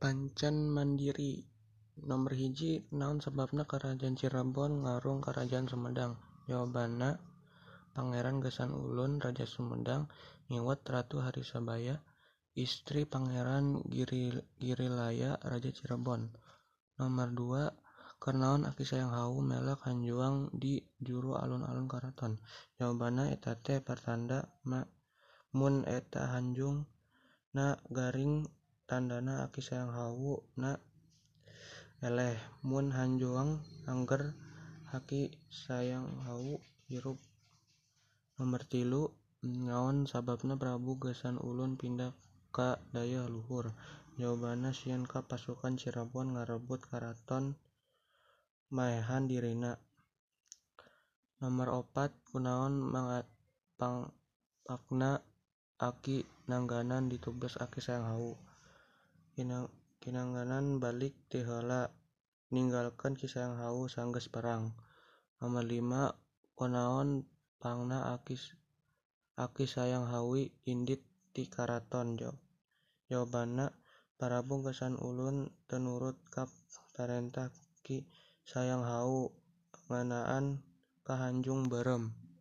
Pancen mandiri Nomor hiji naon sebabna Kerajaan Cirebon ngarung Kerajaan Sumedang? Jawabanna Pangeran Gesan Ulun Raja Sumedang ngiwet Ratu Harisabaya istri Pangeran Giri Girilaya Raja Cirebon. Nomor dua Kernaon Aki Sayang Hawu melak hanjuang di juru alun-alun karaton. Jawabanna eta teh pertanda ma mun eta hanjung na garing tandana Aki Sayang Hawu na eleh mun hanjuang angger Aki Sayang Hawu hirup nomor tilu naon sababna Prabu Gesan Ulun pindah ka dayeuh luhur. Jawabanna sieun ka pasukan Cirebon ngarebut karaton maehan dirina. Nomor opat kunaon pangpakna Aki Nangganan ditugas Aki Sayang Hawu Kinangganan balik ti heula ninggalkeun Ki Sayang Hawu sanggeus perang nomor lima kunaon pangna Aki Sayang Hawu indit ti karaton jawabanna Prabu Gesan Ulun teu nurut ka parentah Ki Sayang Hawu ngeunaan ka hanjung beureum.